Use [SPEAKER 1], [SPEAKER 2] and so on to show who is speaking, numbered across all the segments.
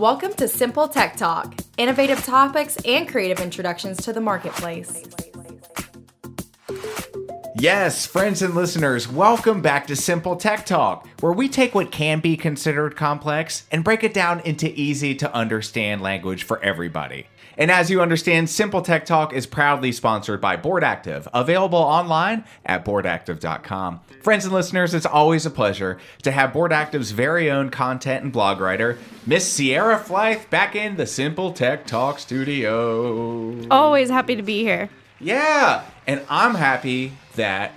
[SPEAKER 1] Welcome to Simple Tech Talk, innovative topics and creative introductions to the marketplace.
[SPEAKER 2] Yes, friends and listeners, welcome back to Simple Tech Talk, where we take what can be considered complex and break it down into easy to understand language for everybody. And as you understand, Simple Tech Talk is proudly sponsored by Board Active, available online at boardactive.com. Friends and listeners, it's always a pleasure to have Board Active's very own content and blog writer, Miss Sierra Flythe, back in the Simple Tech Talk studio.
[SPEAKER 3] Always happy to be here.
[SPEAKER 2] Yeah, and I'm happy that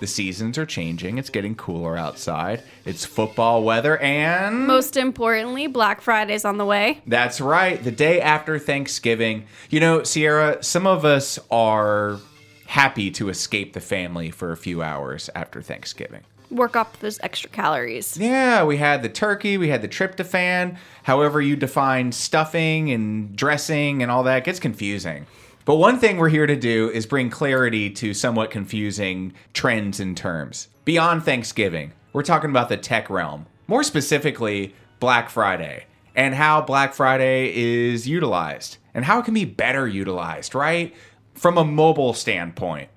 [SPEAKER 2] the seasons are changing. It's getting cooler outside. It's football weather, and
[SPEAKER 3] Most importantly, Black Friday's on the way.
[SPEAKER 2] that's right, the day after Thanksgiving. You know, Sierra, some of us are happy to escape the family for a few hours after Thanksgiving.
[SPEAKER 3] Work up those extra calories.
[SPEAKER 2] Yeah, we had the turkey, we had the tryptophan. However, you define stuffing and dressing and all that gets confusing. But one thing we're here to do is bring clarity to somewhat confusing trends and terms. Beyond Thanksgiving, we're talking about the tech realm, more specifically, Black Friday, and how Black Friday is utilized and how it can be better utilized, right? From a mobile standpoint.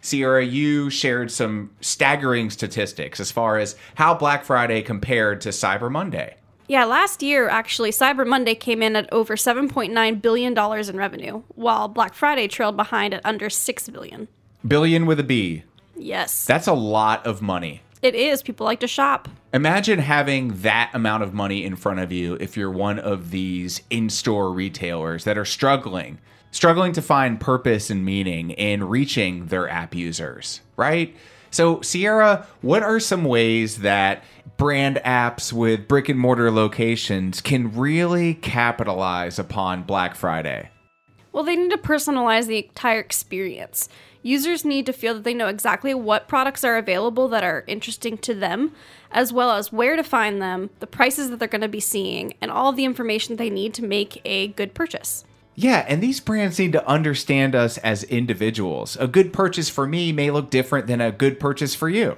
[SPEAKER 2] Sierra, you shared some staggering statistics as far as how Black Friday compared to Cyber Monday.
[SPEAKER 3] Yeah, last year, actually, Cyber Monday came in at over $7.9 billion in revenue, while Black Friday trailed behind at under 6 billion.
[SPEAKER 2] Billion with a B.
[SPEAKER 3] Yes.
[SPEAKER 2] That's a lot of money.
[SPEAKER 3] it is. People like to shop.
[SPEAKER 2] Imagine having that amount of money in front of you if you're one of these in store retailers that are struggling, struggling to find purpose and meaning in reaching their app users, right? So, Sierra, what are some ways that brand apps with brick and mortar locations can really capitalize upon Black Friday?
[SPEAKER 3] Well, they need to personalize the entire experience. Users need to feel that they know exactly what products are available that are interesting to them, as well as where to find them, the prices that they're going to be seeing, and all the information they need to make a good purchase.
[SPEAKER 2] Yeah, and these brands need to understand us as individuals. A good purchase for me may look different than a good purchase for you.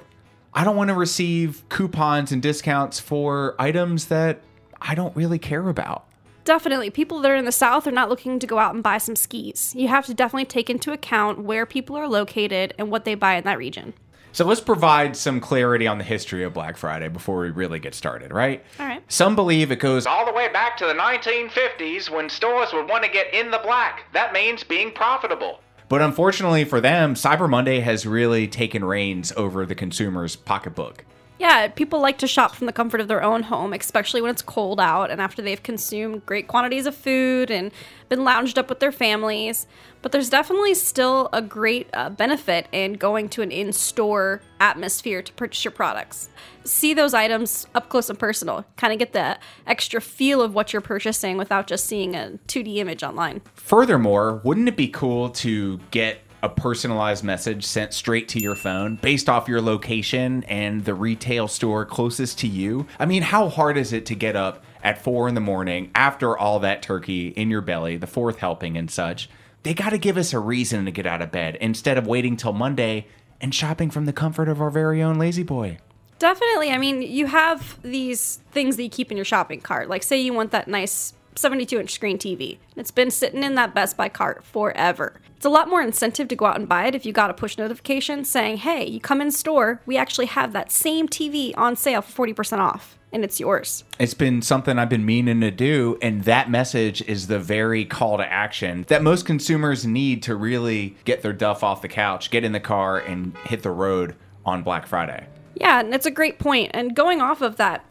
[SPEAKER 2] I don't want to receive coupons and discounts for items that I don't really care about.
[SPEAKER 3] Definitely, people that are in the South are not looking to go out and buy some skis. You have to definitely take into account where people are located and what they buy in that region.
[SPEAKER 2] So let's provide some clarity on the history of Black Friday before we really get started, right?
[SPEAKER 3] All right.
[SPEAKER 2] Some believe it goes
[SPEAKER 4] all the way back to the 1950s when stores would want to get in the black. That means being profitable.
[SPEAKER 2] But unfortunately for them, Cyber Monday has really taken reins over the consumer's pocketbook.
[SPEAKER 3] Yeah, people like to shop from the comfort of their own home, especially when it's cold out and after they've consumed great quantities of food and been lounged up with their families. But there's definitely still a great uh, benefit in going to an in store atmosphere to purchase your products. See those items up close and personal, kind of get the extra feel of what you're purchasing without just seeing a 2D image online.
[SPEAKER 2] Furthermore, wouldn't it be cool to get a personalized message sent straight to your phone based off your location and the retail store closest to you? I mean, how hard is it to get up at four in the morning after all that turkey in your belly, the fourth helping and such? They got to give us a reason to get out of bed instead of waiting till Monday and shopping from the comfort of our very own lazy boy.
[SPEAKER 3] Definitely. I mean, you have these things that you keep in your shopping cart. Like, say you want that nice 72 inch screen TV. It's been sitting in that Best Buy cart forever. It's a lot more incentive to go out and buy it if you got a push notification saying, hey, you come in store, we actually have that same TV on sale for 40% off, and it's yours.
[SPEAKER 2] It's been something I've been meaning to do, and that message is the very call to action that most consumers need to really get their duff off the couch, get in the car, and hit the road on Black Friday.
[SPEAKER 3] Yeah, and it's a great point. And going off of that,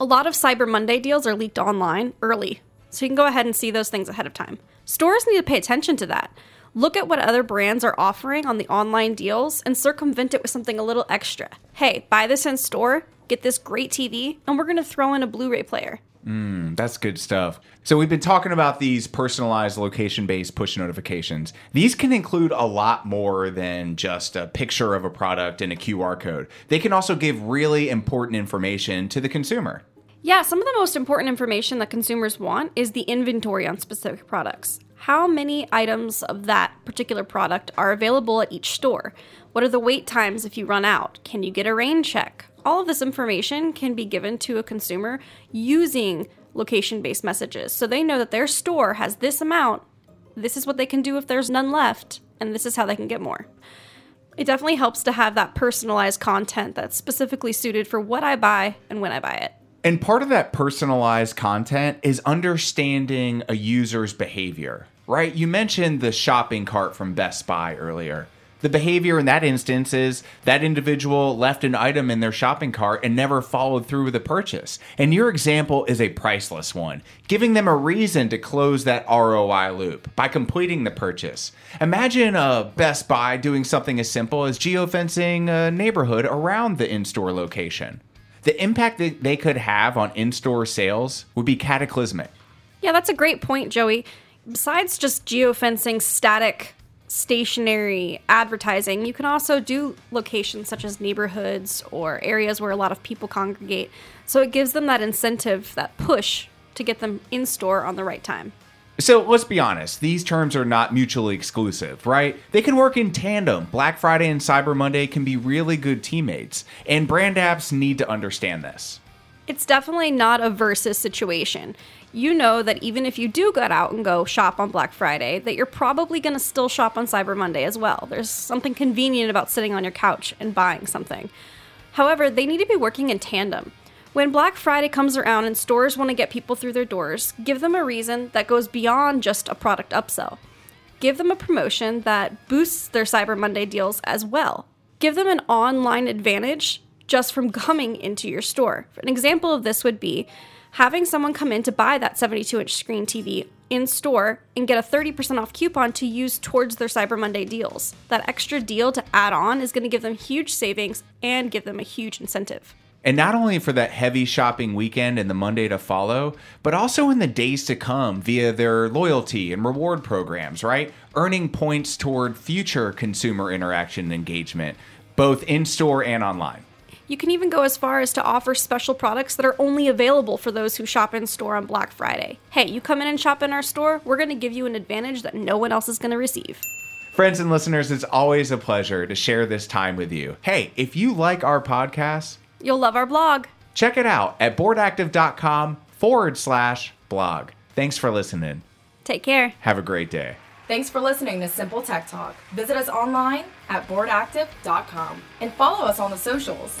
[SPEAKER 3] a lot of Cyber Monday deals are leaked online early, so you can go ahead and see those things ahead of time. Stores need to pay attention to that. Look at what other brands are offering on the online deals and circumvent it with something a little extra. Hey, buy this in store, get this great TV, and we're going to throw in a Blu ray player.
[SPEAKER 2] Hmm, that's good stuff. So, we've been talking about these personalized location based push notifications. These can include a lot more than just a picture of a product and a QR code, they can also give really important information to the consumer.
[SPEAKER 3] Yeah, some of the most important information that consumers want is the inventory on specific products. How many items of that particular product are available at each store? What are the wait times if you run out? Can you get a rain check? all of this information can be given to a consumer using location based messages. So they know that their store has this amount, this is what they can do if there's none left, and this is how they can get more. It definitely helps to have that personalized content that's specifically suited for what I buy and when I buy it.
[SPEAKER 2] And part of that personalized content is understanding a user's behavior, right? You mentioned the shopping cart from Best Buy earlier. The behavior in that instance is that individual left an item in their shopping cart and never followed through with the purchase. And your example is a priceless one, giving them a reason to close that ROI loop by completing the purchase. Imagine a Best Buy doing something as simple as geofencing a neighborhood around the in store location the impact that they could have on in-store sales would be cataclysmic.
[SPEAKER 3] Yeah, that's a great point, Joey. Besides just geofencing static stationary advertising, you can also do locations such as neighborhoods or areas where a lot of people congregate. So it gives them that incentive, that push to get them in store on the right time.
[SPEAKER 2] So let's be honest, these terms are not mutually exclusive, right? They can work in tandem. Black Friday and Cyber Monday can be really good teammates, and brand apps need to understand this.
[SPEAKER 3] It's definitely not a versus situation. You know that even if you do get out and go shop on Black Friday, that you're probably going to still shop on Cyber Monday as well. There's something convenient about sitting on your couch and buying something. However, they need to be working in tandem. When Black Friday comes around and stores want to get people through their doors, give them a reason that goes beyond just a product upsell. Give them a promotion that boosts their Cyber Monday deals as well. Give them an online advantage just from coming into your store. An example of this would be having someone come in to buy that 72 inch screen TV in store and get a 30% off coupon to use towards their Cyber Monday deals. That extra deal to add on is going to give them huge savings and give them a huge incentive.
[SPEAKER 2] And not only for that heavy shopping weekend and the Monday to follow, but also in the days to come via their loyalty and reward programs, right? Earning points toward future consumer interaction and engagement, both in store and online.
[SPEAKER 3] You can even go as far as to offer special products that are only available for those who shop in store on Black Friday. Hey, you come in and shop in our store, we're going to give you an advantage that no one else is going to receive.
[SPEAKER 2] Friends and listeners, it's always a pleasure to share this time with you. Hey, if you like our podcast,
[SPEAKER 3] You'll love our blog.
[SPEAKER 2] Check it out at boardactive.com forward slash blog. Thanks for listening.
[SPEAKER 3] Take care.
[SPEAKER 2] Have a great day.
[SPEAKER 1] Thanks for listening to Simple Tech Talk. Visit us online at boardactive.com and follow us on the socials.